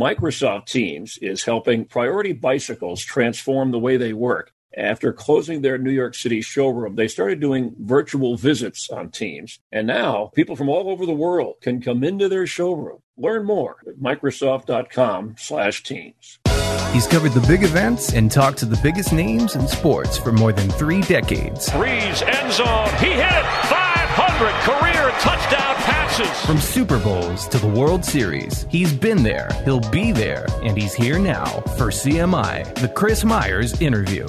Microsoft Teams is helping Priority Bicycles transform the way they work. After closing their New York City showroom, they started doing virtual visits on Teams. And now people from all over the world can come into their showroom. Learn more at Microsoft.com slash Teams. He's covered the big events and talked to the biggest names in sports for more than three decades. Brees, end zone. He hit it. 500 career touchdown passes. From Super Bowls to the World Series, he's been there, he'll be there, and he's here now for CMI, the Chris Myers interview.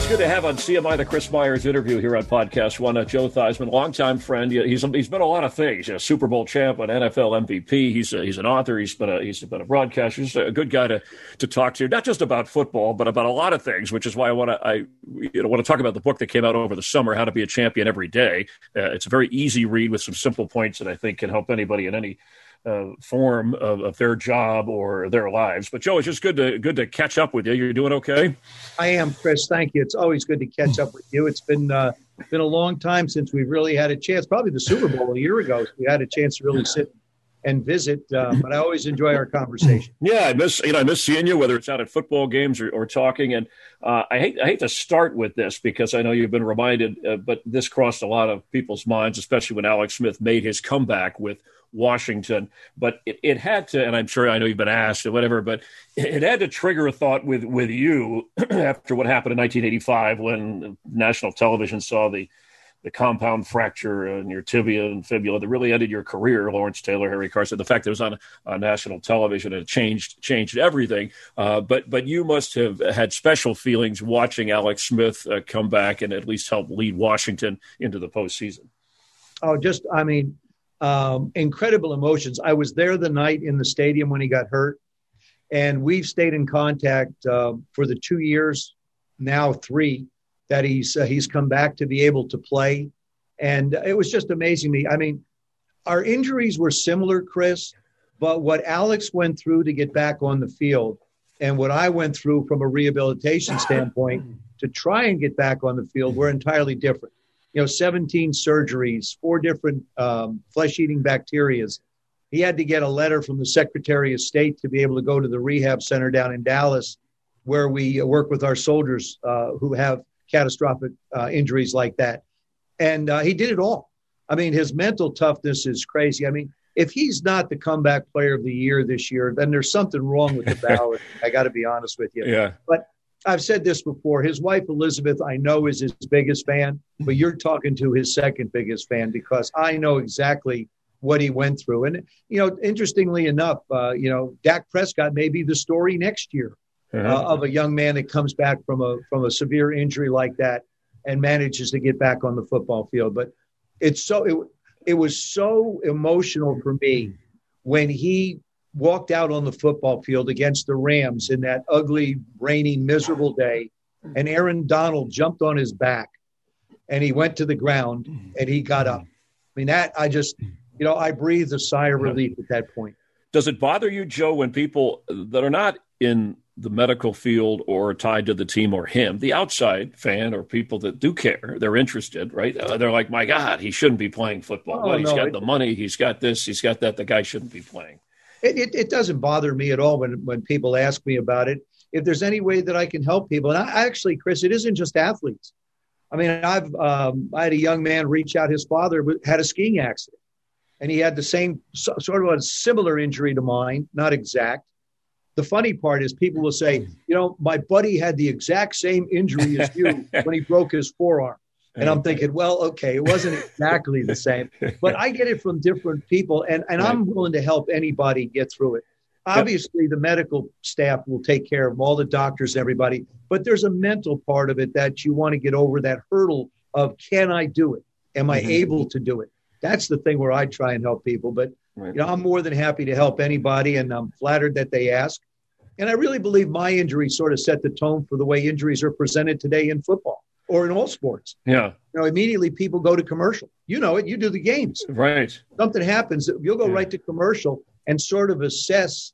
It's good to have on CMI the Chris Myers interview here on Podcast One. Uh, Joe Theismann, longtime friend. He's he's been a lot of things. A Super Bowl champ, an NFL MVP. He's a, he's an author. He's been a he's been a broadcaster. He's a good guy to to talk to, not just about football, but about a lot of things. Which is why I want to I you know want to talk about the book that came out over the summer, How to Be a Champion Every Day. Uh, it's a very easy read with some simple points that I think can help anybody in any uh, form of, of, their job or their lives. But Joe, it's just good to good to catch up with you. You're doing okay? I am, Chris. Thank you. It's always good to catch up with you. It's been uh, been a long time since we've really had a chance. Probably the Super Bowl a year ago, we had a chance to really sit and visit. Uh, but I always enjoy our conversation. Yeah, I miss you know I miss seeing you, whether it's out at football games or, or talking. And uh, I hate I hate to start with this because I know you've been reminded, uh, but this crossed a lot of people's minds, especially when Alex Smith made his comeback with Washington. But it, it had to, and I'm sure I know you've been asked or whatever, but it had to trigger a thought with with you after what happened in 1985 when national television saw the the compound fracture in your tibia and fibula that really ended your career, Lawrence Taylor, Harry Carson. The fact that it was on, on national television and it changed changed everything. Uh, but but you must have had special feelings watching Alex Smith uh, come back and at least help lead Washington into the postseason. Oh, just I mean, um, incredible emotions. I was there the night in the stadium when he got hurt, and we've stayed in contact uh, for the two years now, three that he's uh, he's come back to be able to play, and it was just amazing me. I mean, our injuries were similar, Chris, but what Alex went through to get back on the field, and what I went through from a rehabilitation standpoint to try and get back on the field were entirely different. You know, 17 surgeries, four different um, flesh-eating bacterias. He had to get a letter from the Secretary of State to be able to go to the rehab center down in Dallas, where we work with our soldiers uh, who have catastrophic uh, injuries like that. And uh, he did it all. I mean, his mental toughness is crazy. I mean, if he's not the comeback player of the year this year, then there's something wrong with the ballot. I got to be honest with you. Yeah. But I've said this before. His wife Elizabeth, I know, is his biggest fan, but you're talking to his second biggest fan because I know exactly what he went through. And you know, interestingly enough, uh, you know, Dak Prescott may be the story next year uh-huh. uh, of a young man that comes back from a from a severe injury like that and manages to get back on the football field. But it's so it, it was so emotional for me when he walked out on the football field against the Rams in that ugly, rainy, miserable day, and Aaron Donald jumped on his back and he went to the ground and he got up. I mean, that I just, you know, I breathed a sigh of relief at that point. Does it bother you, Joe, when people that are not in the medical field or tied to the team or him, the outside fan or people that do care, they're interested, right? Uh, they're like, my God, he shouldn't be playing football. Oh, well, he's no, got it, the money, he's got this, he's got that. The guy shouldn't be playing. It, it, it, doesn't bother me at all when, when people ask me about it. If there's any way that I can help people, and I, actually, Chris, it isn't just athletes. I mean, I've um, I had a young man reach out. His father had a skiing accident, and he had the same sort of a similar injury to mine, not exact the funny part is people will say, you know, my buddy had the exact same injury as you when he broke his forearm. And I'm thinking, well, okay, it wasn't exactly the same, but I get it from different people, and, and I'm willing to help anybody get through it. Obviously, the medical staff will take care of all the doctors and everybody, but there's a mental part of it that you want to get over that hurdle of can I do it? Am I mm-hmm. able to do it? That's the thing where I try and help people. But right. you know, I'm more than happy to help anybody, and I'm flattered that they ask. And I really believe my injury sort of set the tone for the way injuries are presented today in football or in all sports. Yeah. You know, immediately people go to commercial. You know it. You do the games. Right. Something happens, you'll go yeah. right to commercial and sort of assess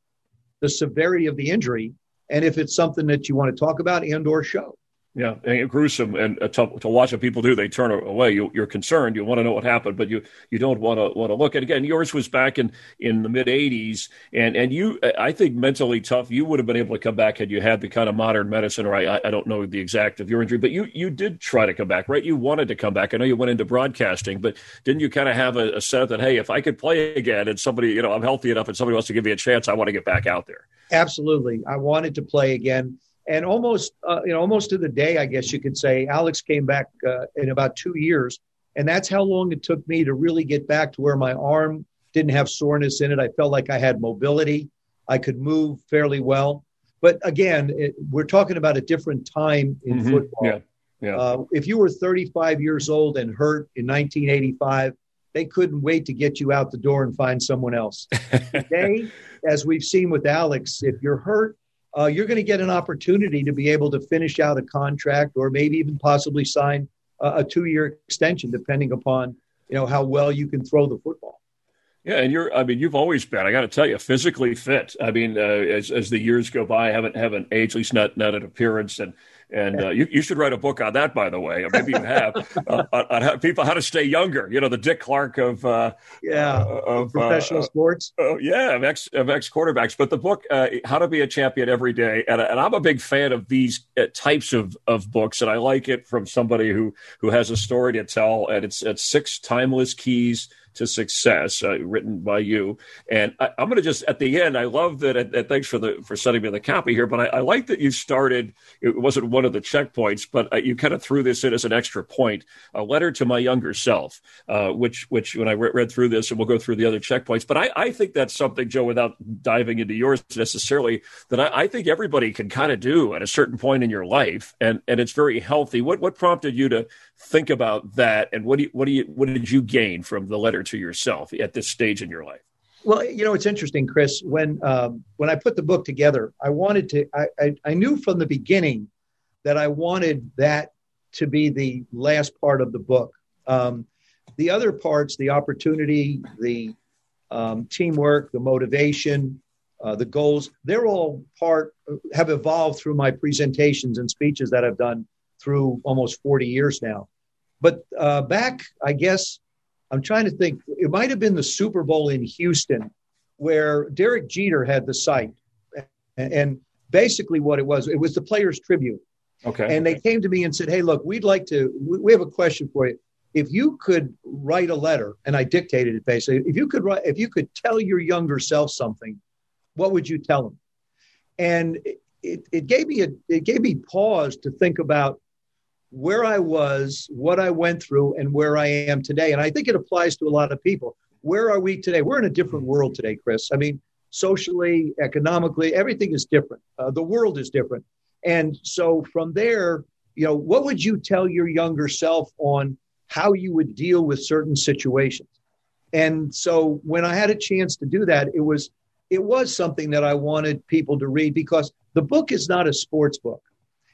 the severity of the injury and if it's something that you want to talk about and or show. Yeah, and gruesome and uh, to, to watch what people do. They turn away. You, are concerned. You want to know what happened, but you you don't want to want to look. And again, yours was back in in the mid '80s, and and you, I think, mentally tough. You would have been able to come back had you had the kind of modern medicine, or I I don't know the exact of your injury, but you you did try to come back, right? You wanted to come back. I know you went into broadcasting, but didn't you kind of have a, a set that hey, if I could play again, and somebody, you know, I'm healthy enough, and somebody wants to give me a chance, I want to get back out there. Absolutely, I wanted to play again and almost uh, you know almost to the day i guess you could say alex came back uh, in about two years and that's how long it took me to really get back to where my arm didn't have soreness in it i felt like i had mobility i could move fairly well but again it, we're talking about a different time in mm-hmm. football yeah. Yeah. Uh, if you were 35 years old and hurt in 1985 they couldn't wait to get you out the door and find someone else today as we've seen with alex if you're hurt uh, you're going to get an opportunity to be able to finish out a contract or maybe even possibly sign a, a two-year extension, depending upon you know how well you can throw the football. Yeah, and you're. I mean, you've always been. I got to tell you, physically fit. I mean, uh, as as the years go by, haven't haven't aged, at least not not an appearance, and and uh, you, you should write a book on that, by the way. Or maybe you have uh, on, how, people how to stay younger. You know, the Dick Clark of uh, yeah uh, of uh, professional sports. Oh yeah, of ex of ex quarterbacks. But the book, How to Be a Champion Every Day, and, and I'm a big fan of these types of of books, and I like it from somebody who who has a story to tell, and it's it's six timeless keys to Success, uh, written by you. And I, am going to just at the end. I love that. And thanks for the for sending me the copy here. But I, I like that you started. It wasn't one of the checkpoints, but uh, you kind of threw this in as an extra point. A letter to my younger self, uh, which which when I re- read through this, and we'll go through the other checkpoints. But I, I think that's something, Joe, without diving into yours necessarily, that I, I think everybody can kind of do at a certain point in your life, and and it's very healthy. What what prompted you to think about that, and what do you, what do you what did you gain from the letter to yourself at this stage in your life? Well, you know, it's interesting, Chris. When um, when I put the book together, I wanted to. I, I, I knew from the beginning that I wanted that to be the last part of the book. Um, the other parts, the opportunity, the um, teamwork, the motivation, uh, the goals, they're all part have evolved through my presentations and speeches that I've done through almost 40 years now. But uh, back, I guess, I'm trying to think, it might have been the Super Bowl in Houston where Derek Jeter had the site. And basically, what it was, it was the Players Tribune. Okay. And they came to me and said, Hey, look, we'd like to, we have a question for you. If you could write a letter, and I dictated it basically, if you could write, if you could tell your younger self something, what would you tell them? And it, it gave me a, it gave me pause to think about where I was, what I went through, and where I am today. And I think it applies to a lot of people. Where are we today? We're in a different world today, Chris. I mean, socially, economically, everything is different. Uh, the world is different. And so from there, you know, what would you tell your younger self on how you would deal with certain situations? And so when I had a chance to do that, it was it was something that I wanted people to read because the book is not a sports book.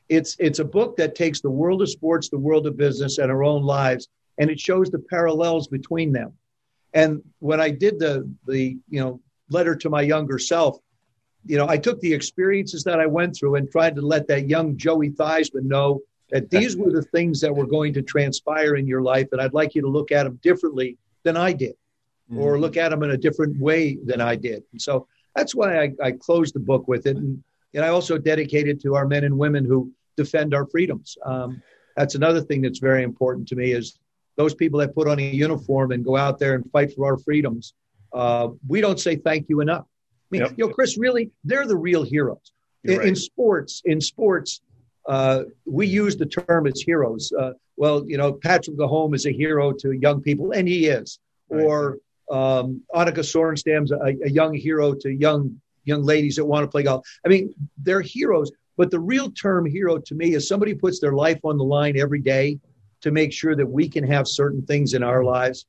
It's it's a book that takes the world of sports, the world of business, and our own lives, and it shows the parallels between them. And when I did the the you know letter to my younger self, you know, I took the experiences that I went through and tried to let that young Joey Theismann know that these were the things that were going to transpire in your life, and I'd like you to look at them differently than I did, mm-hmm. or look at them in a different way than I did. And so that's why I, I closed the book with it, and, and I also dedicated to our men and women who defend our freedoms. Um, that's another thing that's very important to me is those people that put on a uniform and go out there and fight for our freedoms. Uh, we don't say thank you enough. I mean, yep. you know, Chris, really, they're the real heroes. In, right. in, sports, in sports, uh, we use the term as heroes. Uh, well, you know, Patrick Mahomes is a hero to young people, and he is. Right. Or um, Annika Sorenstam's a, a young hero to young young ladies that want to play golf. I mean, they're heroes. But the real term hero to me is somebody puts their life on the line every day to make sure that we can have certain things in our lives.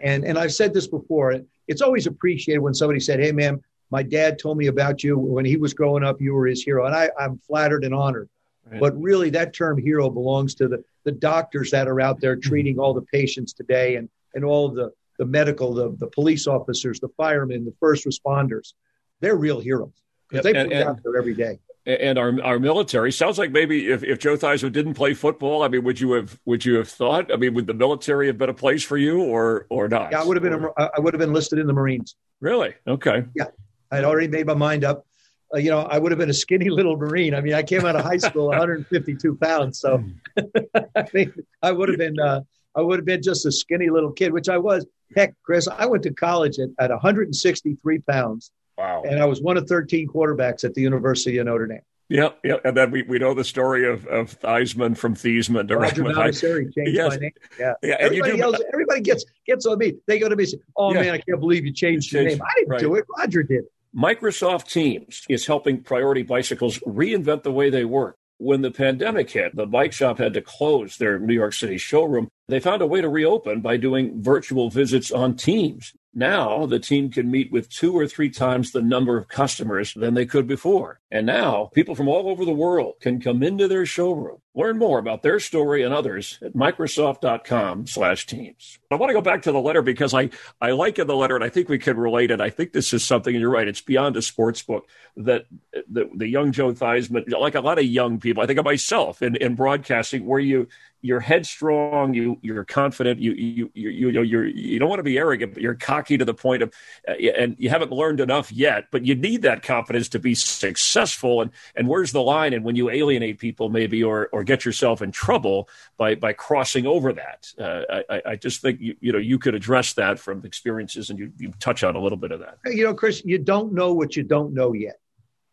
And and I've said this before. It's always appreciated when somebody said, "Hey, man, my dad told me about you when he was growing up. You were his hero," and I, I'm flattered and honored. Right. But really, that term hero belongs to the the doctors that are out there mm-hmm. treating all the patients today, and and all the the medical, the the police officers, the firemen, the first responders. They're real heroes because yep. they put and, out there every day and our our military. Sounds like maybe if, if Joe Theismann didn't play football, I mean, would you have would you have thought? I mean, would the military have been a place for you or or not? Yeah, I would have been. A, I would have been listed in the Marines. Really? Okay. Yeah, I'd already made my mind up. Uh, you know, I would have been a skinny little Marine. I mean, I came out of high school 152 pounds, so I mean, I would have been. Uh, I would have been just a skinny little kid, which I was. Heck, Chris, I went to college at, at 163 pounds. Wow. And I was one of 13 quarterbacks at the University of Notre Dame. Yep, yep. And then we, we know the story of, of Theismann from Thiesman to Roger Valdiserri changed yes. my name. Yeah. yeah everybody, do, else, everybody gets gets on me. They go to me and say, Oh yeah. man, I can't believe you changed, you changed your name. I didn't right. do it. Roger did. Microsoft Teams is helping Priority Bicycles reinvent the way they work. When the pandemic hit, the bike shop had to close their New York City showroom. They found a way to reopen by doing virtual visits on Teams. Now the team can meet with two or three times the number of customers than they could before. And now people from all over the world can come into their showroom. Learn more about their story and others at Microsoft.com slash teams. I want to go back to the letter because I, I like in the letter and I think we can relate it. I think this is something, and you're right, it's beyond a sports book that the, the young Joe Theismann, like a lot of young people, I think of myself in, in broadcasting, where you you're headstrong, you you're confident, you you you you you're you don't want to be arrogant, but you're cocky to the point of, uh, and you haven't learned enough yet. But you need that confidence to be successful. And and where's the line? And when you alienate people, maybe or or get yourself in trouble by by crossing over that, uh, I I just think you you know you could address that from experiences, and you you touch on a little bit of that. You know, Chris, you don't know what you don't know yet.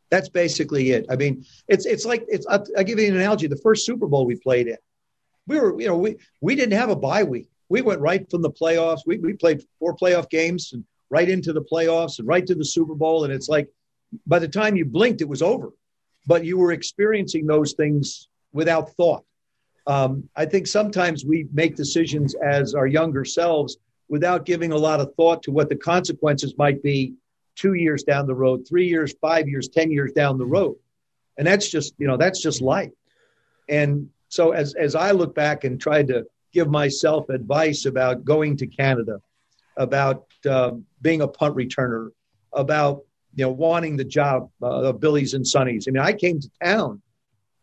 That's basically it. I mean, it's it's like it's. I'll, I'll give you an analogy. The first Super Bowl we played in we were, you know, we we didn't have a bye week. We went right from the playoffs. We we played four playoff games and right into the playoffs and right to the Super Bowl. And it's like by the time you blinked, it was over. But you were experiencing those things without thought. Um, I think sometimes we make decisions as our younger selves without giving a lot of thought to what the consequences might be two years down the road, three years, five years, 10 years down the road. And that's just, you know, that's just life. And so as as I look back and tried to give myself advice about going to Canada, about uh, being a punt returner, about you know wanting the job uh, of Billy's and Sonny's. I mean, I came to town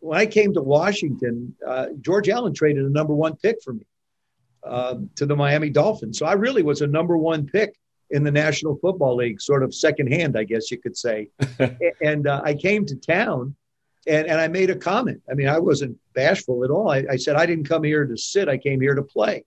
when I came to Washington. Uh, George Allen traded a number one pick for me uh, to the Miami Dolphins, so I really was a number one pick in the National Football League, sort of secondhand, I guess you could say. and uh, I came to town and, and I made a comment. I mean, I wasn't bashful at all. I, I, said, I didn't come here to sit, I came here to play.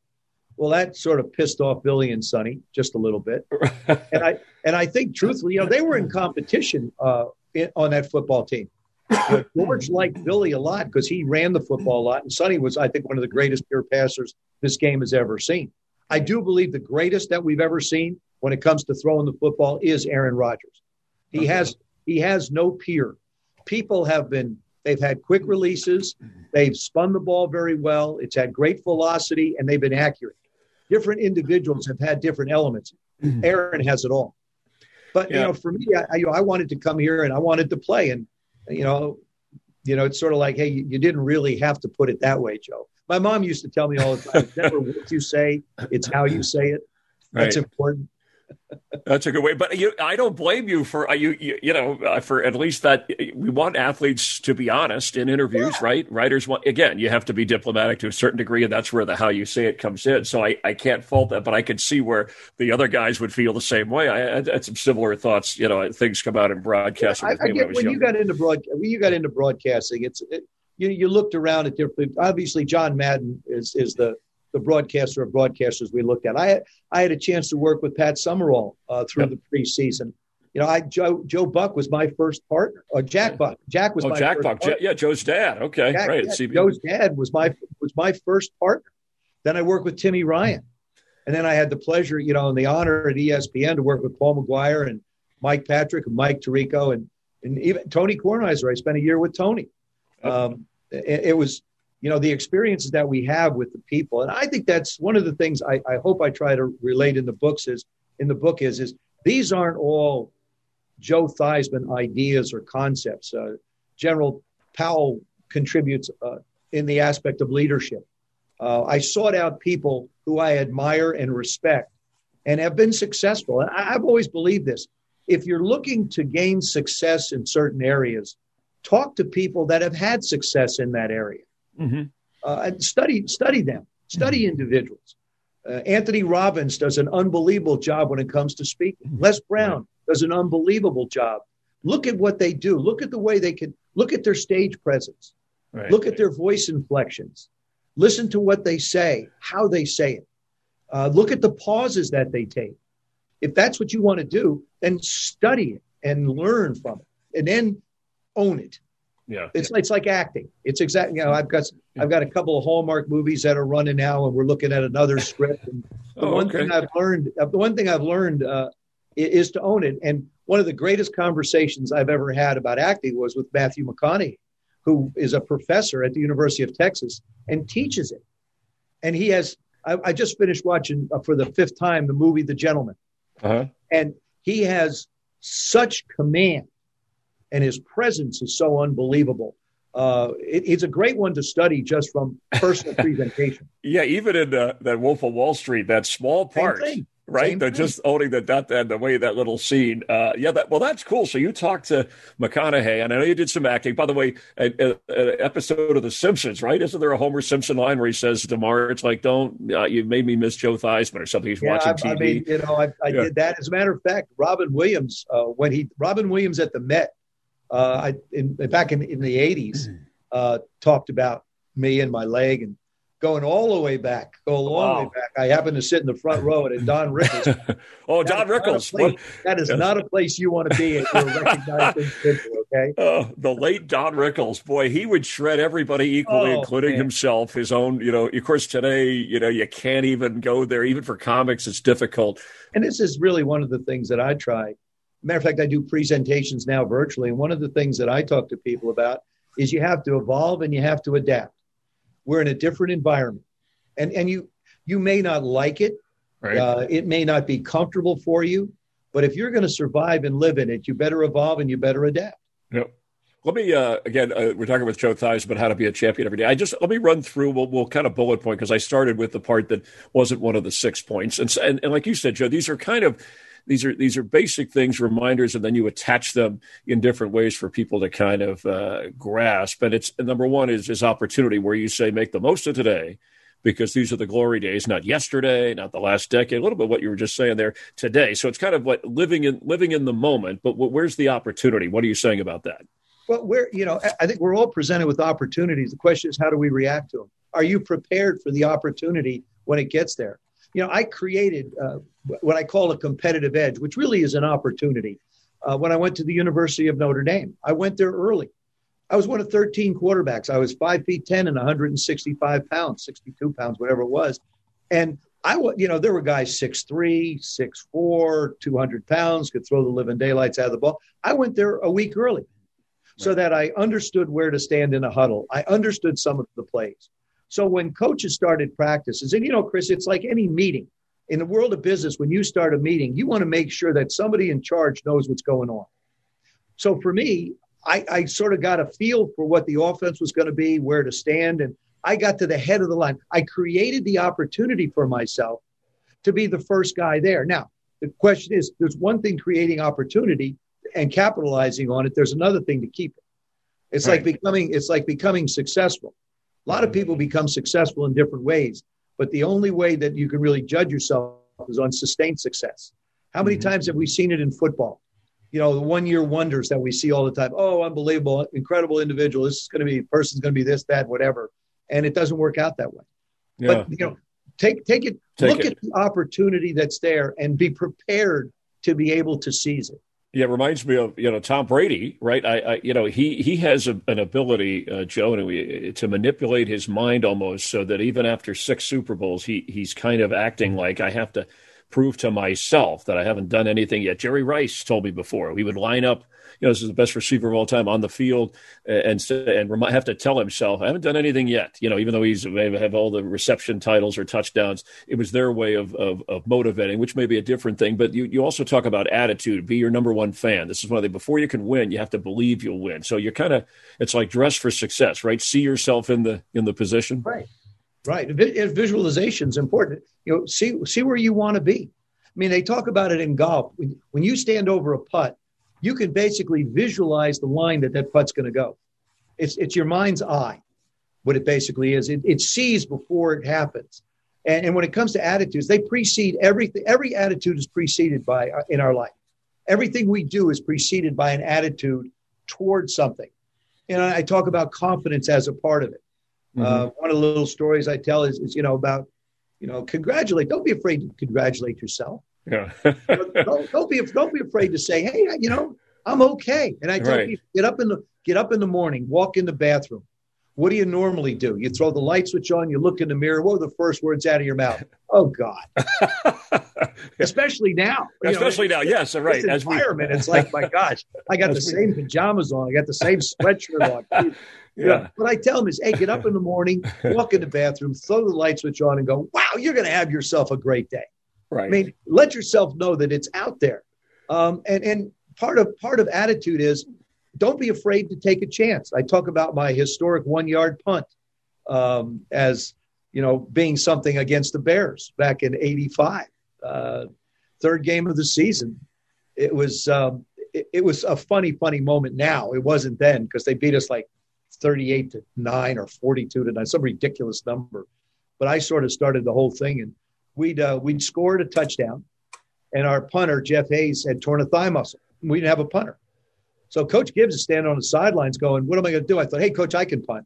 Well, that sort of pissed off Billy and Sonny just a little bit. and I and I think truthfully, you know, they were in competition uh, in, on that football team. Know, George liked Billy a lot because he ran the football a lot, and Sonny was, I think, one of the greatest pure passers this game has ever seen. I do believe the greatest that we've ever seen when it comes to throwing the football is Aaron Rodgers. He has he has no peer people have been they've had quick releases they've spun the ball very well it's had great velocity and they've been accurate different individuals have had different elements mm-hmm. aaron has it all but yeah. you know for me I, I, wanted to come here and i wanted to play and you know you know it's sort of like hey you, you didn't really have to put it that way joe my mom used to tell me all the time it's never what you say it's how you say it that's right. important that's a good way, but you, I don't blame you for uh, you, you, you know, uh, for at least that. We want athletes to be honest in interviews, yeah. right? Writers want again, you have to be diplomatic to a certain degree, and that's where the how you say it comes in. So I, I can't fault that, but I can see where the other guys would feel the same way. I, I had some similar thoughts. You know, things come out in broadcasting. Yeah, I, I get when, when you got into broad when you got into broadcasting, it's it, you you looked around at different. Obviously, John Madden is is the the broadcaster of broadcasters we looked at. I had, I had a chance to work with Pat Summerall uh, through yep. the preseason. You know, I Joe Joe Buck was my first partner. Or Jack Buck. Jack was my oh, my Jack Buck. Partner. yeah, Joe's dad. Okay, Jack, right. Yeah, Joe's dad was my was my first partner. Then I worked with Timmy Ryan, and then I had the pleasure, you know, and the honor at ESPN to work with Paul McGuire and Mike Patrick and Mike Tirico and and even Tony Kornheiser. I spent a year with Tony. Um, it, it was you know the experiences that we have with the people and i think that's one of the things I, I, hope i try to relate in the books is in the book is is these aren't all joe theismann ideas or concepts uh, general powell contributes uh, in the aspect of leadership uh, i sought out people who i admire and respect and have been successful and i've always believed this if you're looking to gain success in certain areas talk to people that have had success in that area. Mm-hmm. Uh, and study study them, study mm-hmm. individuals. Uh, Anthony Robbins does an unbelievable job when it comes to speaking. Les Brown does an unbelievable job. Look at what they do. Look at the way they can look at their stage presence. Right, look right. at their voice inflections. Listen to what they say, how they say it. Uh, look at the pauses that they take. If that's what you want to do, then study it and learn from it, and then own it. Yeah, it's it's like acting. It's exactly you know I've got I've got a couple of Hallmark movies that are running now, and we're looking at another script. And the oh, one okay. thing I've learned, uh, the one thing I've learned uh, is to own it. And one of the greatest conversations I've ever had about acting was with Matthew McConaughey, who is a professor at the University of Texas and teaches it. And he has I, I just finished watching uh, for the fifth time the movie The Gentleman, uh-huh. and he has such command, and his presence is so unbelievable. Uh, it, it's a great one to study just from personal presentation. Yeah, even in uh, that Wolf of Wall Street, that small part right? They're just owning the that and the way that little scene. Uh, yeah, that well, that's cool. So you talked to McConaughey, and I know you did some acting. By the way, an episode of The Simpsons, right? Isn't there a Homer Simpson line where he says to Marge, like, "Don't uh, you made me miss Joe Theismann or something?" He's yeah, watching I, TV. I mean, you know, I, I yeah. did that. As a matter of fact, Robin Williams, uh, when he Robin Williams at the Met, uh, I in, back in in the '80s, mm. uh, talked about me and my leg and going all the way back, go a long wow. way back. I happen to sit in the front row at Don Rickles. oh, Don Rickles. Place, that is not a place you want to be if you're a recognized individual, okay? Oh, the late Don Rickles. Boy, he would shred everybody equally, oh, including man. himself, his own, you know, of course, today, you know, you can't even go there. Even for comics, it's difficult. And this is really one of the things that I try. Matter of fact, I do presentations now virtually. And one of the things that I talk to people about is you have to evolve and you have to adapt we're in a different environment, and and you you may not like it. Right. Uh, it may not be comfortable for you, but if you're going to survive and live in it, you better evolve and you better adapt. Yep. Let me uh, again. Uh, we're talking with Joe Thies about how to be a champion every day. I just let me run through. We'll, we'll kind of bullet point because I started with the part that wasn't one of the six points, and, and and like you said, Joe, these are kind of these are these are basic things, reminders, and then you attach them in different ways for people to kind of uh, grasp. And it's number one is is opportunity, where you say make the most of today, because these are the glory days, not yesterday, not the last decade. A little bit what you were just saying there today. So it's kind of what living in living in the moment. But where's the opportunity? What are you saying about that? Well, we're you know I think we're all presented with opportunities. The question is how do we react to them? Are you prepared for the opportunity when it gets there? You know, I created uh, what I call a competitive edge, which really is an opportunity. Uh, when I went to the University of Notre Dame, I went there early. I was one of 13 quarterbacks. I was five feet 10 and 165 pounds, 62 pounds, whatever it was. And I, was, you know, there were guys 6'3, 6'4, 200 pounds, could throw the living daylights out of the ball. I went there a week early so that I understood where to stand in a huddle. I understood some of the plays. So when coaches started practices, and you know, Chris, it's like any meeting in the world of business, when you start a meeting, you want to make sure that somebody in charge knows what's going on. So for me, I, I sort of got a feel for what the offense was going to be, where to stand, and I got to the head of the line. I created the opportunity for myself to be the first guy there. Now, the question is there's one thing creating opportunity and capitalizing on it, there's another thing to keep it. It's right. like becoming it's like becoming successful. A lot of people become successful in different ways. But the only way that you can really judge yourself is on sustained success. How many mm-hmm. times have we seen it in football? You know, the one year wonders that we see all the time. Oh, unbelievable, incredible individual. This is going to be, person's going to be this, that, whatever. And it doesn't work out that way. Yeah. But, you know, take, take it, take look it. at the opportunity that's there and be prepared to be able to seize it. Yeah, it reminds me of you know Tom Brady, right? I, I you know he he has a, an ability, uh, Joe, to, to manipulate his mind almost so that even after six Super Bowls, he he's kind of acting like I have to prove to myself that I haven't done anything yet. Jerry Rice told me before he would line up you know, this is the best receiver of all time on the field, and and have to tell himself, I haven't done anything yet. You know, even though he's have all the reception titles or touchdowns, it was their way of, of, of motivating, which may be a different thing. But you, you also talk about attitude. Be your number one fan. This is one of the before you can win, you have to believe you'll win. So you're kind of it's like dress for success, right? See yourself in the in the position, right? Right. Visualization is important. You know, see see where you want to be. I mean, they talk about it in golf. When, when you stand over a putt, you can basically visualize the line that that putt's going to go. It's it's your mind's eye, what it basically is. It, it sees before it happens. And, and when it comes to attitudes, they precede everything. Every attitude is preceded by uh, in our life. Everything we do is preceded by an attitude towards something. And I, I talk about confidence as a part of it. Mm-hmm. Uh, one of the little stories I tell is, is, you know, about, you know, congratulate. Don't be afraid to congratulate yourself. Yeah. don't, don't, be don't be afraid to say, hey, you know, I'm okay. And I tell right. people, get up in the get up in the morning, walk in the bathroom. What do you normally do? You throw the light switch on, you look in the mirror. What are the first words out of your mouth? Oh God! Especially now. Especially know, now, yes, right. As environment, we... it's like my gosh, I got the same pajamas on, I got the same sweatshirt on. Yeah. know, what I tell them is, hey, get up in the morning, walk in the bathroom, throw the light switch on, and go, wow, you're going to have yourself a great day. Right. I mean, let yourself know that it's out there. Um, and and part of part of attitude is don't be afraid to take a chance. I talk about my historic one yard punt um, as you know being something against the Bears back in '85, uh, third game of the season. It was um, it, it, was a funny, funny moment. Now it wasn't then because they beat us like 38 to nine or 42 to nine, some ridiculous number. But I sort of started the whole thing, and we'd uh, we'd scored a touchdown, and our punter Jeff Hayes had torn a thigh muscle. We didn't have a punter. So Coach Gibbs is standing on the sidelines going, What am I going to do? I thought, Hey, coach, I can punt.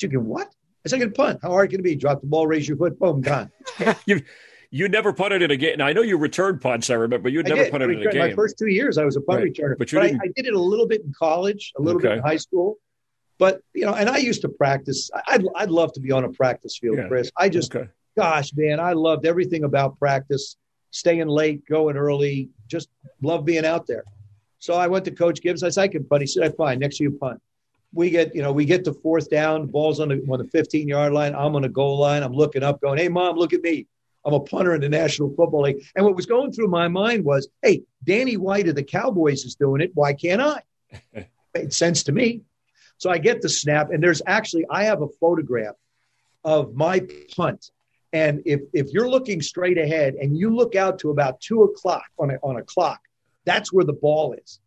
You can what? I said, I can punt. How hard can it be? Drop the ball, raise your foot, boom, gone. you never punted in a game. Now, I know you returned punts, I remember, but you never punted in a game. My first two years, I was a punt right. returner. But, you but I, I, did it a little bit in college, a little okay. bit in high school. But, you know, and I used to practice. I'd, I'd love to be on a practice field, yeah. Chris. I just, okay. gosh, man, I loved everything about practice, staying late, going early, just love being out there. So I went to Coach Gibbs. I said, I can punt. He said, fine, next to you punt. We get, you know, we get to fourth down, ball's on the, on the 15 yard line. I'm on the goal line. I'm looking up, going, hey, mom, look at me. I'm a punter in the National Football League. And what was going through my mind was, hey, Danny White of the Cowboys is doing it. Why can't I? Made sense to me. So I get the snap, and there's actually, I have a photograph of my punt. And if, if you're looking straight ahead and you look out to about two o'clock on a, on a clock, that's where the ball is.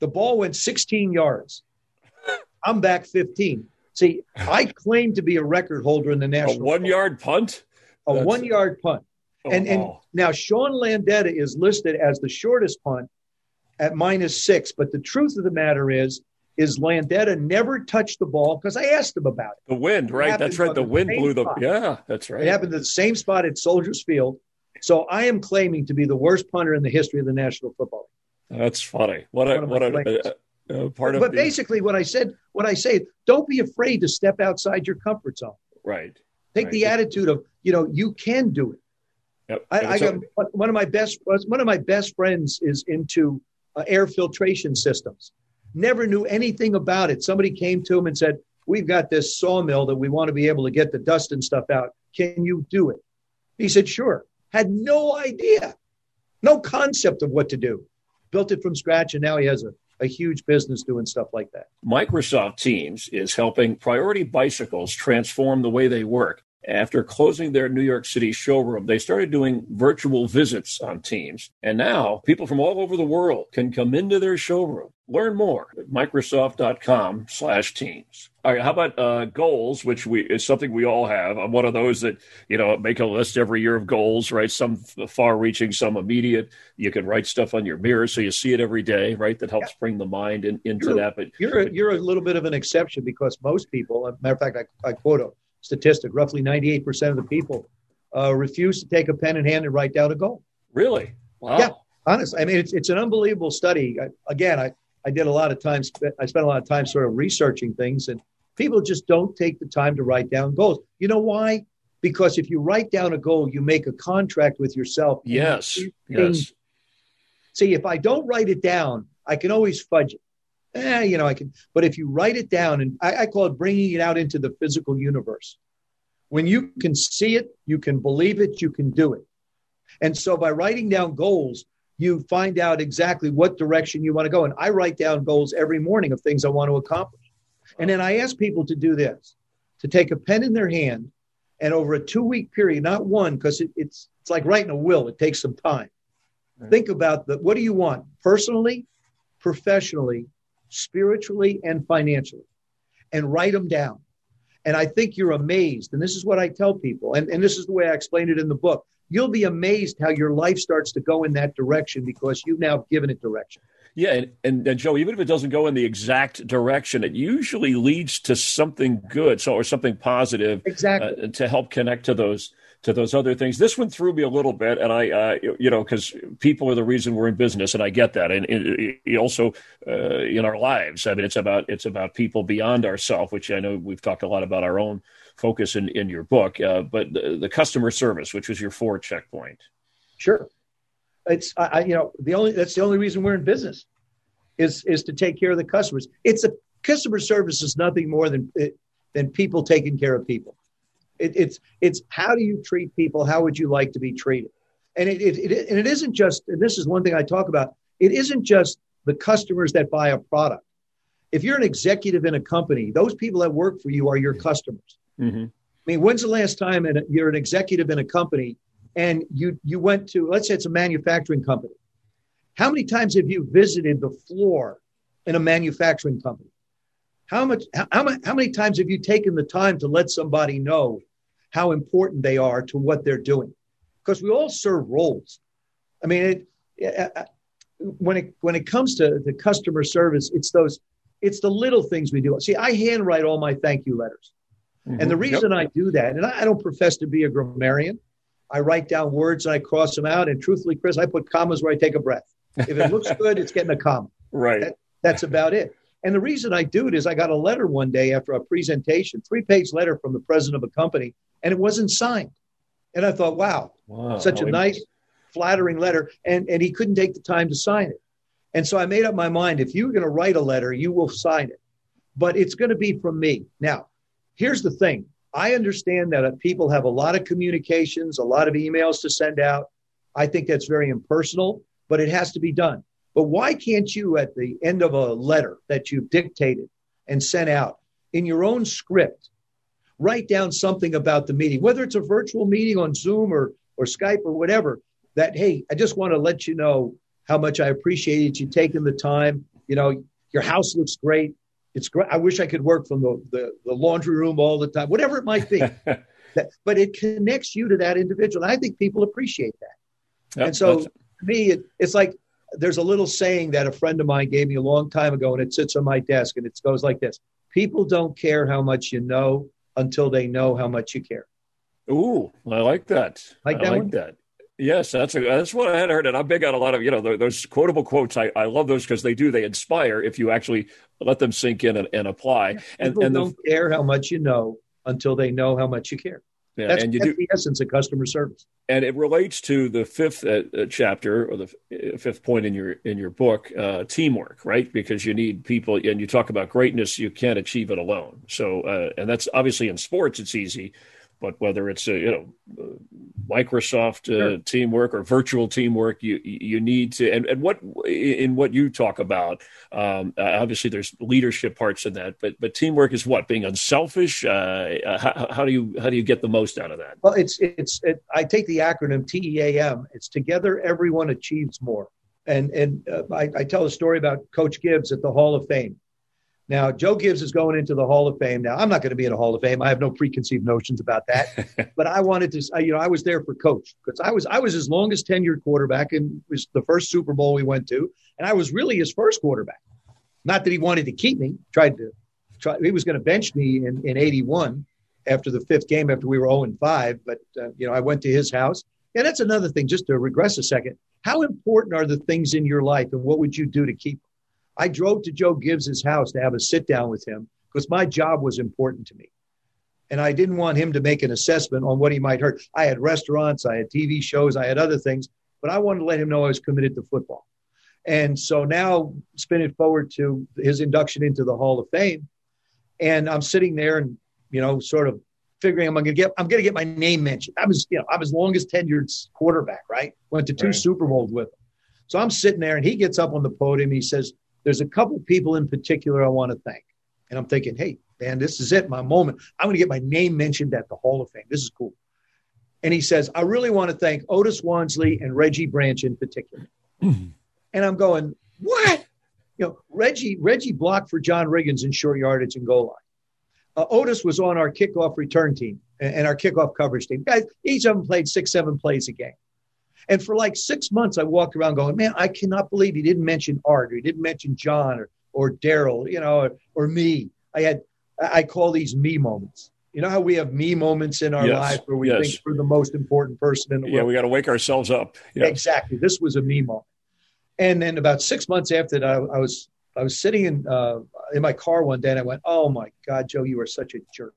The ball went 16 yards. I'm back 15. See, I claim to be a record holder in the national. A one yard punt. A That's... one yard punt. Oh, and and now Sean Landeta is listed as the shortest punt at minus six. But the truth of the matter is, is Landeta never touched the ball because I asked him about it. The wind, right? That's right. The wind blew the. Spot. Yeah, that's right. It happened at the same spot at Soldiers Field. So I am claiming to be the worst punter in the history of the National Football League. That's funny. What a what a, uh, a, a, uh, uh, part of. But the... basically, what I said, what I say, don't be afraid to step outside your comfort zone. Right. Take right. the attitude of you know you can do it. Yep. I, I got one of my best one of my best friends is into uh, air filtration systems. Never knew anything about it. Somebody came to him and said, "We've got this sawmill that we want to be able to get the dust and stuff out. Can you do it?" He said, "Sure." had no idea, no concept of what to do. Built it from scratch, and now he has a, a huge business doing stuff like that. Microsoft Teams is helping Priority Bicycles transform the way they work. After closing their New York City showroom, they started doing virtual visits on Teams. And now people from all over the world can come into their showroom. Learn more at Microsoft.com slash Teams. All right, how about uh, goals, which we is something we all have. I'm one of those that you know make a list every year of goals, right? Some far-reaching, some immediate. You can write stuff on your mirror so you see it every day, right? That helps yeah. bring the mind in, into you're, that. But you're a, you're a little bit of an exception because most people, matter of fact, I, I quote a statistic: roughly 98 percent of the people uh, refuse to take a pen in hand and write down a goal. Really? Wow. Yeah. Honestly, I mean, it's it's an unbelievable study. I, again, I I did a lot of time. I spent a lot of time sort of researching things, and people just don't take the time to write down goals. You know why? Because if you write down a goal, you make a contract with yourself. Yes. Yes. See, if I don't write it down, I can always fudge it. Eh, you know, I can. But if you write it down, and I, I call it bringing it out into the physical universe. When you can see it, you can believe it, you can do it. And so by writing down goals, you find out exactly what direction you want to go. And I write down goals every morning of things I want to accomplish. And then I ask people to do this to take a pen in their hand and over a two week period, not one, because it, it's, it's like writing a will, it takes some time. Right. Think about the, what do you want personally, professionally, spiritually, and financially, and write them down. And I think you're amazed. And this is what I tell people, and, and this is the way I explain it in the book. You'll be amazed how your life starts to go in that direction because you've now given it direction. Yeah, and, and, and, Joe, even if it doesn't go in the exact direction, it usually leads to something good, so or something positive, exactly, uh, to help connect to those to those other things. This one threw me a little bit, and I, uh, you know, because people are the reason we're in business, and I get that, and, and also uh, in our lives. I mean, it's about it's about people beyond ourselves, which I know we've talked a lot about our own focus in in your book, uh, but the, the, customer service, which was your four checkpoint. Sure, it's I, you know the only that's the only reason we're in business is is to take care of the customers. It's a customer service is nothing more than than people taking care of people. It, it's it's how do you treat people? How would you like to be treated? And it, it, it and it isn't just. And this is one thing I talk about. It isn't just the customers that buy a product. If you're an executive in a company, those people that work for you are your customers. Mm-hmm. I mean, when's the last time you're an executive in a company and you you went to let's say it's a manufacturing company? How many times have you visited the floor in a manufacturing company? How much how, how many times have you taken the time to let somebody know how important they are to what they're doing because we all serve roles. I mean, it, when it when it comes to the customer service, it's those it's the little things we do. See, I handwrite all my thank you letters, mm-hmm. and the reason yep. I do that, and I, I don't profess to be a grammarian, I write down words and I cross them out. And truthfully, Chris, I put commas where I take a breath. If it looks good, it's getting a comma. Right. That, that's about it. And the reason I do it is I got a letter one day after a presentation, three page letter from the president of a company and it wasn't signed. And I thought, wow, wow such a nice, flattering letter. And, and he couldn't take the time to sign it. And so I made up my mind if you're going to write a letter, you will sign it, but it's going to be from me. Now, here's the thing I understand that uh, people have a lot of communications, a lot of emails to send out. I think that's very impersonal, but it has to be done. But why can't you, at the end of a letter that you've dictated and sent out in your own script, write down something about the meeting, whether it's a virtual meeting on Zoom or, or Skype or whatever, that, hey, I just want to let you know how much I appreciated you taking the time. You know, your house looks great. It's great. I wish I could work from the, the, the laundry room all the time, whatever it might be. but it connects you to that individual. And I think people appreciate that. Yep, and so to me, it, it's like there's a little saying that a friend of mine gave me a long time ago, and it sits on my desk, and it goes like this People don't care how much you know, until they know how much you care. Ooh, I like that. Like that I like one? that. Yes, that's a, that's what I had heard, and I'm big on a lot of you know those quotable quotes. I, I love those because they do they inspire if you actually let them sink in and, and apply. And, People and don't care how much you know until they know how much you care. Yeah, that's, and you that's do, the essence of customer service. And it relates to the fifth uh, uh chapter or the uh, fifth point in your in your book, uh, teamwork, right? Because you need people, and you talk about greatness, you can't achieve it alone. So, uh, and that's obviously in sports, it's easy but whether it's a you know Microsoft uh, sure. teamwork or virtual teamwork, you you need to and, and what in what you talk about. Um, uh, obviously, there's leadership parts in that, but but teamwork is what being unselfish. Uh, uh how, how, do you how do you get the most out of that? Well, it's it's it, I take the acronym TEAM. It's together everyone achieves more. And and uh, I, I tell a story about Coach Gibbs at the Hall of Fame now, Joe Gibbs is going into the Hall of Fame. Now, I'm not going to be in a Hall of Fame. I have no preconceived notions about that. but I wanted to, you know, I was there for coach because I was I was his longest tenured quarterback and was the first Super Bowl we went to, and I was really his first quarterback. Not that he wanted to keep me. Tried to, try, he was going to bench me in in '81 after the fifth game after we were 0 and 5. But uh, you know, I went to his house. And that's another thing. Just to regress a second, how important are the things in your life, and what would you do to keep? I drove to Joe Gibbs's house to have a sit down with him because my job was important to me. And I didn't want him to make an assessment on what he might hurt. I had restaurants, I had TV shows, I had other things, but I wanted to let him know I was committed to football. And so now spin it forward to his induction into the Hall of Fame. And I'm sitting there and, you know, sort of figuring I'm gonna get I'm gonna get my name mentioned. I was, you know, I was longest tenured quarterback, right? Went to two right. Super Bowls with him. So I'm sitting there and he gets up on the podium. He says, there's a couple people in particular I want to thank. And I'm thinking, hey, man, this is it, my moment. I'm going to get my name mentioned at the Hall of Fame. This is cool. And he says, I really want to thank Otis Wonsley and Reggie Branch in particular. Mm-hmm. And I'm going, what? You know, Reggie Reggie blocked for John Riggins in short yardage and goal line. Uh, Otis was on our kickoff return team and, and our kickoff coverage team. Guys, each of them played six, seven plays a game. And for like six months, I walked around going, man, I cannot believe he didn't mention Art or he didn't mention John or, or Daryl, you know, or, or, me. I had, I call these me moments. You know how we have me moments in our yes, life where we yes. think we're the most important person in the world? Yeah, we got to wake ourselves up. Yeah. Exactly. This was a me moment. And then about six months after that, I, I was I was sitting in uh, in my car one day and I went, "Oh my God, Joe, you are such a jerk."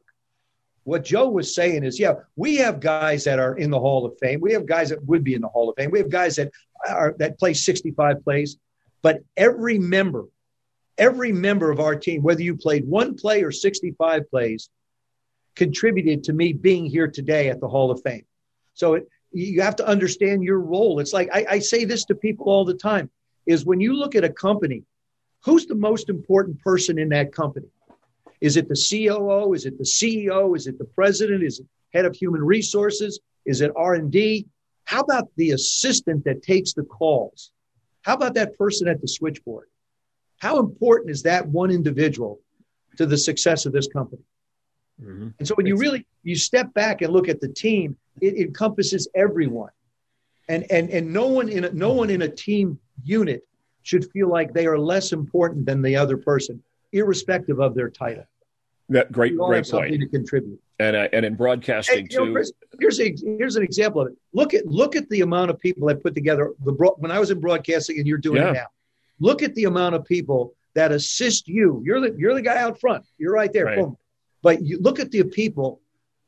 What Joe was saying is, yeah, we have guys that are in the Hall of Fame. We have guys that would be in the Hall of Fame. We have guys that are that play 65 plays, but every member, every member of our team, whether you played one play or 65 plays, contributed to me being here today at the Hall of Fame. So it, you have to understand your role. It's like I, I say this to people all the time: is when you look at a company, who's the most important person in that company? Is it the COO? Is it the CEO? Is it the president? Is it head of human resources? Is it R&D? How about the assistant that takes the calls? How about that person at the switchboard? How important is that one individual to the success of this company? Mm-hmm. And so when you really you step back and look at the team, it encompasses everyone. And and and no one in a, no one in a team unit should feel like they are less important than the other person, irrespective of their title. That great, great point. to contribute. And uh, and in broadcasting too. Know, Chris, here's a here's an example of it. Look at look at the amount of people that put together the when I was in broadcasting, and you're doing yeah. it now. Look at the amount of people that assist you. You're the you're the guy out front. You're right there. Right. Boom. But you look at the people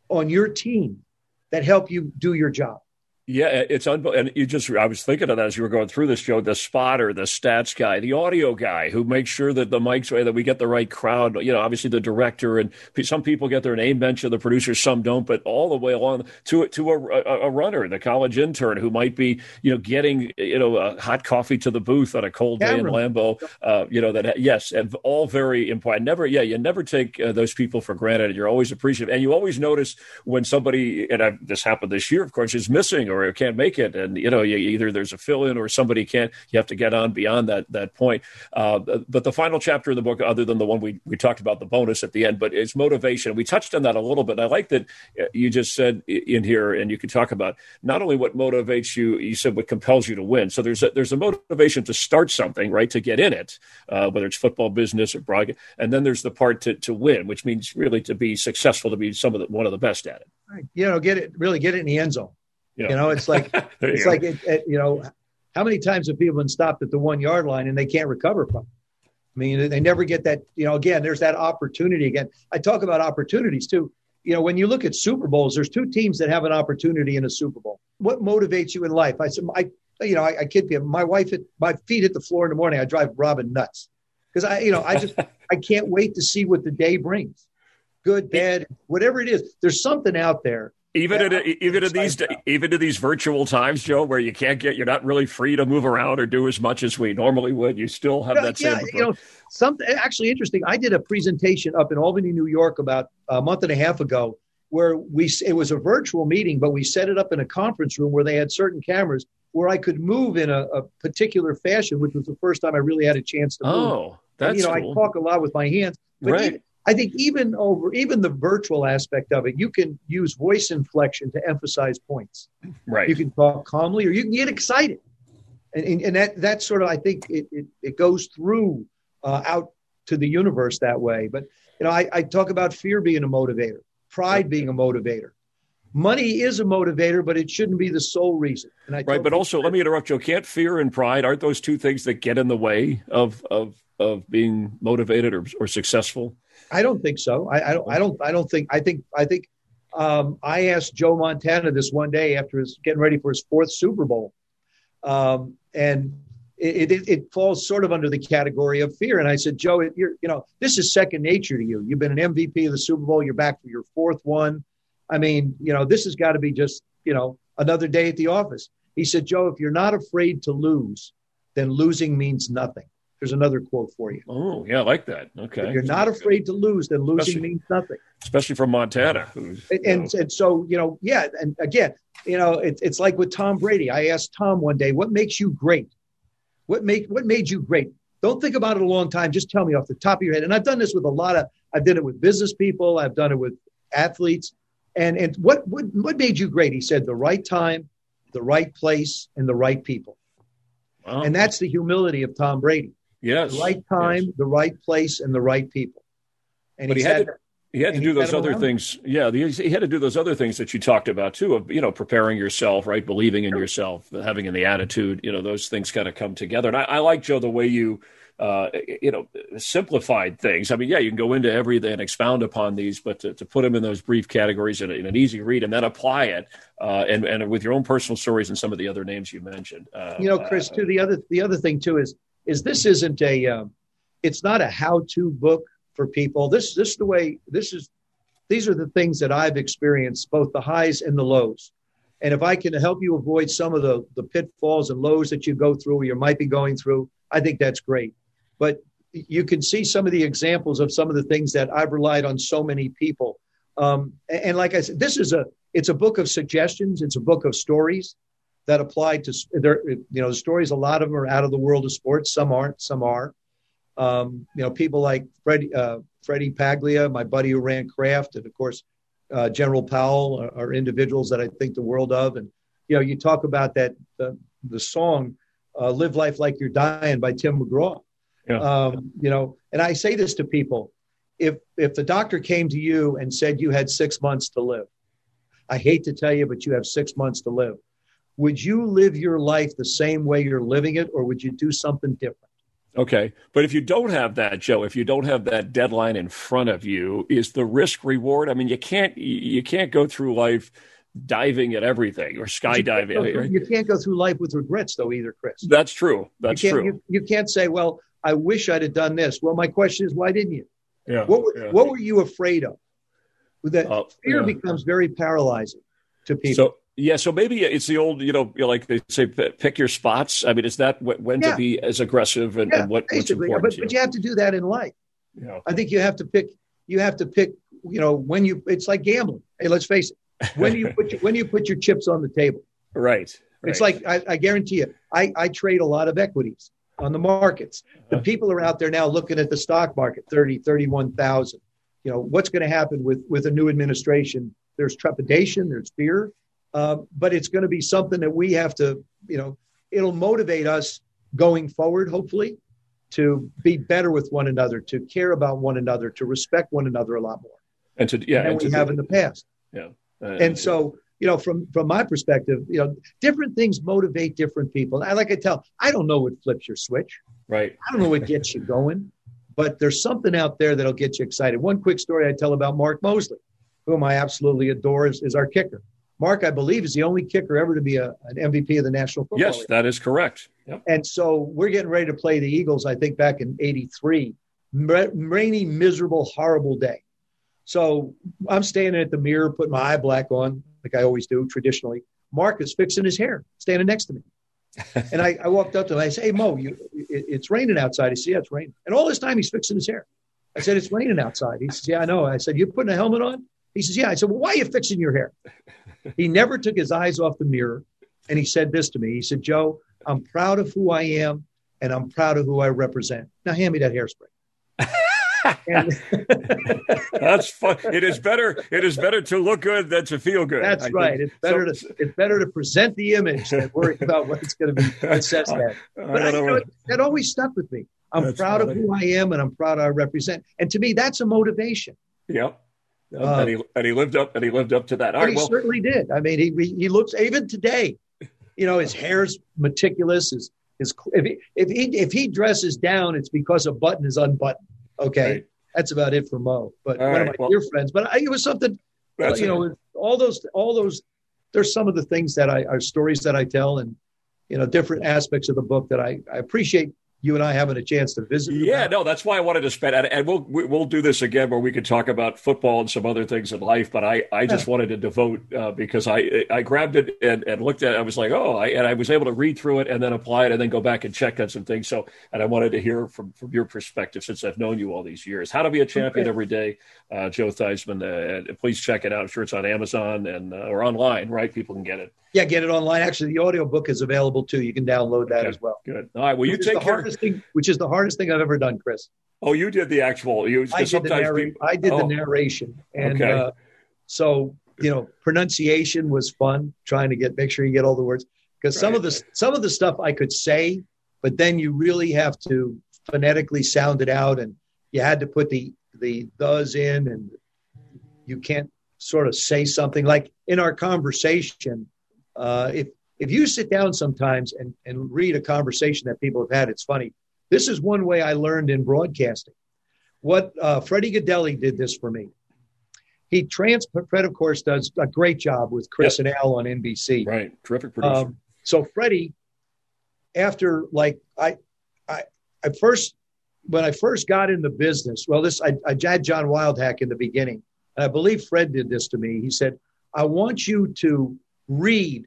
on your team that help you do your job. Yeah, it's unbelievable. And you just, I was thinking of that as you were going through this, Joe, the spotter, the stats guy, the audio guy who makes sure that the mics, that we get the right crowd. You know, obviously the director and some people get their name mentioned, the producers, some don't, but all the way along to, to a, a, a runner, the college intern who might be, you know, getting, you know, a hot coffee to the booth on a cold day in Lambeau. Uh, you know, that, yes, and all very important. Never, yeah, you never take uh, those people for granted. You're always appreciative. And you always notice when somebody, and I, this happened this year, of course, is missing or can't make it, and you know you, either there's a fill in or somebody can't. You have to get on beyond that that point. Uh, but the final chapter in the book, other than the one we we talked about the bonus at the end, but it's motivation. We touched on that a little bit. I like that uh, you just said in here, and you can talk about not only what motivates you. You said what compels you to win. So there's a, there's a motivation to start something, right? To get in it, uh, whether it's football, business, or broadcast, and then there's the part to to win, which means really to be successful, to be some of the, one of the best at it. You know, get it really get it in the end zone. Yeah. You know, it's like it's go. like it, it, you know, how many times have people been stopped at the one yard line and they can't recover from? It? I mean, they never get that. You know, again, there's that opportunity again. I talk about opportunities too. You know, when you look at Super Bowls, there's two teams that have an opportunity in a Super Bowl. What motivates you in life? I said, I, you know, I, I kid you. My wife, hit, my feet hit the floor in the morning. I drive Robin nuts because I, you know, I just, I can't wait to see what the day brings. Good, bad, whatever it is. There's something out there even yeah, in even in these even in these virtual times, Joe, where you can't get you're not really free to move around or do as much as we normally would. You still have that same. yeah. You know, something actually interesting. I did a presentation up in Albany, New York, about a month and a half ago, where we it was a virtual meeting, but we set it up in a conference room where they had certain cameras where I could move in a, a particular fashion, which was the first time I really had a chance to move. Oh, that's and, you know, cool. I talk a lot with my hands, but right. Even, I think even over even the virtual aspect of it, you can use voice inflection to emphasize points. Right. You can talk calmly, or you can get excited, and and, and that that sort of I think it it, it goes through uh, out to the universe that way. But you know, I, I talk about fear being a motivator, pride being a motivator. Money is a motivator, but it shouldn't be the sole reason. right, but also, let me interrupt you. Can't fear and pride aren't those two things that get in the way of of of being motivated or, or successful? I don't think so. I, I don't. I don't. I don't think. I think. I think. Um, I asked Joe Montana this one day after his getting ready for his fourth Super Bowl, um, and it, it, it, falls sort of under the category of fear. And I said, Joe, you're, you know, this is second nature to you. You've been an MVP of the Super Bowl. You're back for your fourth one. I mean, you know, this has got to be just, you know, another day at the office. He said, Joe, if you're not afraid to lose, then losing means nothing. There's another quote for you. Oh, yeah, I like that. Okay. If you're not afraid to lose, then losing especially, means nothing. Especially from Montana. And, and, and, so, you know, yeah. And again, you know, it, it's like with Tom Brady. I asked Tom one day, what makes you great? What make what made you great? Don't think about it a long time. Just tell me off the top of your head. And I've done this with a lot of. I've done it with business people. I've done it with athletes. And and what what what made you great? He said the right time, the right place, and the right people. Wow. And that's the humility of Tom Brady. Yes. The right time, yes. the right place, and the right people. And but he, had to, he had to do those other things. Yeah, he had to do those other things that you talked about too. Of you know, preparing yourself, right, believing in yourself, having in the attitude. You know, those things kind of come together. And I, I like Joe the way you, uh, you know, simplified things. I mean, yeah, you can go into everything and expound upon these, but to, to put them in those brief categories in, in, an easy read and then apply it, uh, and and with your own personal stories and some of the other names you mentioned. Uh, you know, Chris, too. The other the other thing too is is this isn't a, um, it's not a how to book for people. This this is the way this is these are the things that I've experienced, both the highs and the lows. And if I can help you avoid some of the, the pitfalls and lows that you go through or you might be going through, I think that's great. But you can see some of the examples of some of the things that I've relied on so many people. Um, and, and like I said, this is a it's a book of suggestions. It's a book of stories that apply to there. You know, the stories. A lot of them are out of the world of sports. Some aren't. Some are. Um, you know, people like Freddie, uh, Freddie Paglia, my buddy who ran Kraft, and of course, uh, General Powell are, are, individuals that I think the world of. And, you know, you talk about that, the, the song, uh, Live Life Like You're Dying by Tim McGraw. Yeah. Um, you know, and I say this to people if, if the doctor came to you and said you had six months to live, I hate to tell you, but you have six months to live. Would you live your life the same way you're living it, or would you do something different? Okay. But if you don't have that, Joe, if you don't have that deadline in front of you, is the risk reward? I mean, you can't you can't go through life diving at everything or skydiving. You can't, you can't go through life with regrets though either, Chris. That's true. That's you true. You, you, can't say, well, I wish I'd have done this. Well, my question is, why didn't you? Yeah. What, yeah. what were you afraid of? That uh, fear yeah. becomes very paralyzing to people. So yeah, so maybe it's the old, you know, like they say, pick your spots. I mean, is that when yeah. to be as aggressive and, yeah, and what, what's important? But, but you have to do that in life. Yeah. I think you have to pick. You have to pick. You know, when you, it's like gambling. Hey, let's face it. When do you put your, when do you put your chips on the table. Right. right. It's like I, I, guarantee you. I, I trade a lot of equities on the markets. The uh-huh. people are out there now looking at the stock market, 30, 31,000. You know, what's going to happen with with a new administration? There's trepidation. There's fear uh, but it's going to be something that we have to, you know, it'll motivate us going forward, hopefully, to be better with one another, to care about one another, to respect one another a lot more. And to yeah, than we have in the past. Yeah. Uh, and so, you know, from from my perspective, you know, different things motivate different people. I like I tell, I don't know what flips your switch. Right. I don't know what gets you going, but there's something out there that'll get you excited. One quick story I tell about Mark Moseley, whom I absolutely adore, is, is our kicker. Mark, I believe, is the only kicker ever to be a, an MVP of the National Football Yes, League. that is correct. Yep. And so we're getting ready to play the Eagles, I think, back in 83. Rainy, miserable, horrible day. So I'm standing at the mirror, putting my eye black on, like I always do traditionally. Mark is fixing his hair, standing next to me. and I, I, walked up to him. I said, Hey, Mo, you, it, it's raining outside. He said, Yeah, it's raining. And all this time he's fixing his hair. I said, It's raining outside. He says, Yeah, I know. I said, You putting a helmet on? He says, Yeah. I said, Well, why are you fixing your hair? he never took his eyes off the mirror. And he said this to me. He said, Joe, I'm proud of who I am and I'm proud of who I represent. Now hand me that hairspray. that's fun. It is better. It is better to look good than to feel good. That's I right. Think. It's better so, to it's better to present the image than worry about what it's going to be assessed at. But I, you know, that always stuck with me. I'm proud funny. of who I am and I'm proud I represent. And to me, that's a motivation. Yep. Uh, and, he, and he lived up and he lived up to that. All right, he well, certainly did. I mean, he he looks even today. You know, his hair's meticulous. His his if he if he if he dresses down, it's because a button is unbuttoned. Okay, right. that's about it for Mo. But all one right, of my well, dear friends. But I, it was something. you know, all those all those. There's some of the things that I are stories that I tell, and you know, different aspects of the book that I, I appreciate you and I having a chance to visit. Yeah, no, that's why I wanted to spend, and, and we'll we'll do this again where we could talk about football and some other things in life. But I, I just yeah. wanted to devote uh, because I I grabbed it and, and looked at it. I was like, oh, I, and I was able to read through it and then apply it and then go back and check on some things. So, and I wanted to hear from from your perspective since I've known you all these years. How to be a champion okay. every day, uh, Joe Theismann. Uh, please check it out. I'm sure it's on Amazon and uh, or online, right? People can get it. Yeah, get it online. Actually, the audio book is available too. You can download that Okay, as well. Good. All right. Well, you Which is take the care. hardest thing, which is the hardest thing I've ever done, Chris. Oh, you did the actual. You I did the, narra- people- I did oh, the narration, and Okay. uh, so you know, pronunciation was fun. Trying to get make sure you get all the words because some of the some of the stuff I could say, but then you really have to phonetically sound it out, and you had to put the the does in, and you can't sort of say something like in our conversation. Uh, if if you sit down sometimes and and read a conversation that people have had, it's funny. This is one way I learned in broadcasting. What uh, Freddie Gaudelli did this for me. He trans Fred, of course, does a great job with Chris and Al on NBC. Right. Terrific producer. Um, so Freddie, after like I, I, I first when I first got in the business, well, this I, I had John Wildhack in the beginning, and I believe Fred did this to me. He said, "I want you to read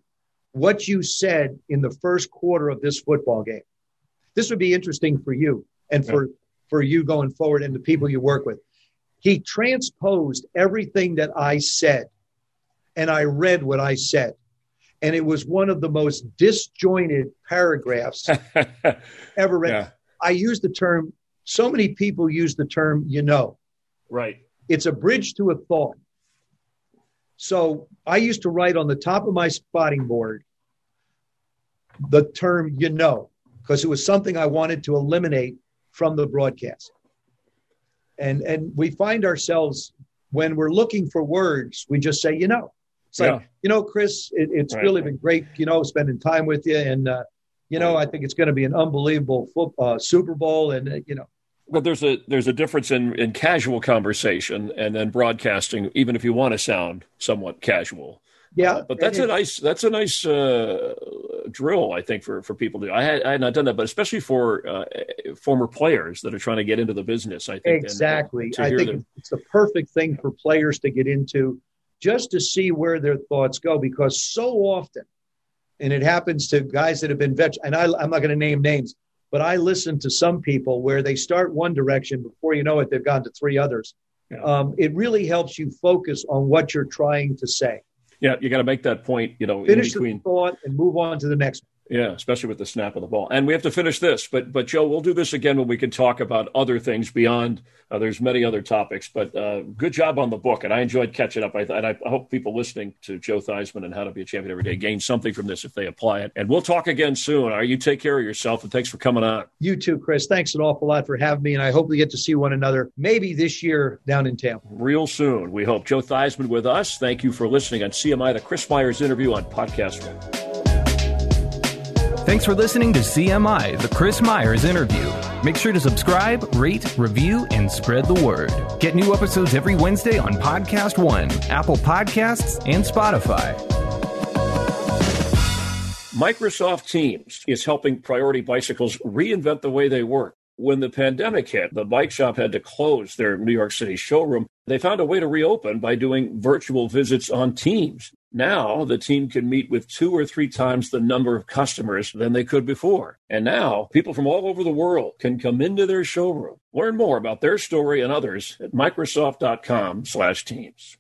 what you said in the first quarter of this football game. This would be interesting for you and for for you going forward and the people you work with." He transposed everything that I said, and I read what I said and it was one of the most disjointed paragraphs ever read. yeah. I use the term, so many people use the term, you know, Right. it's a bridge to a thought. So I used to write on the top of my spotting board the term, you know, because it was something I wanted to eliminate from the broadcast. And, and we find ourselves when we're looking for words, we just say, you know, it's like, Yeah. you know, Chris, it, it's Right. really been great, you know, spending time with you. And, uh, you know, I think it's going to be an unbelievable foot, uh, Super Bowl. And, uh, you know, Well, there's a there's a difference in, in casual conversation and then broadcasting, even if you want to sound somewhat casual. yeah. Uh, but that's a nice that's a nice uh, drill, I think, for for people to. do. I had I had not done that, but especially for uh, former players that are trying to get into the business. I think and, uh, Exactly. to I think them- it's the perfect thing for players to get into just to see where their thoughts go because so often, and it happens to guys that have been vets, and I, I'm not going to name names, but I listen to some people where they start one direction before you know it, they've gone to three others. Yeah. Um, it really helps you focus on what you're trying to say. yeah, you got to make that point. You know, in Finish the between. thought and move on to the next one. Yeah, especially with the snap of the ball. And we have to finish this, but but Joe, we'll do this again when we can talk about other things beyond. Uh, there's many other topics, but uh, good job on the book, and I enjoyed catching up. I, and I hope people listening to Joe Theismann and How to Be a Champion Every Day gain something from this if they apply it. And we'll talk again soon. All right, you take care of yourself, and thanks for coming on. You too, Chris. Thanks an awful lot for having me, and I hope we get to see one another maybe this year down in Tampa. Real soon, we hope. Joe Theismann with us. Thank you for listening on CMI, the Chris Myers interview on Podcast One. Thanks for listening to CMI, the Chris Myers interview. Make sure to subscribe, rate, review, and spread the word. Get new episodes every Wednesday on Podcast One, Apple Podcasts, and Spotify. Microsoft Teams is helping Priority Bicycles reinvent the way they work. When the pandemic hit, the bike shop had to close their New York City showroom. They found a way to reopen by doing virtual visits on Teams. Now the team can meet with two or three times the number of customers than they could before. And now people from all over the world can come into their showroom. Learn more about their story and others at Microsoft.com slash teams.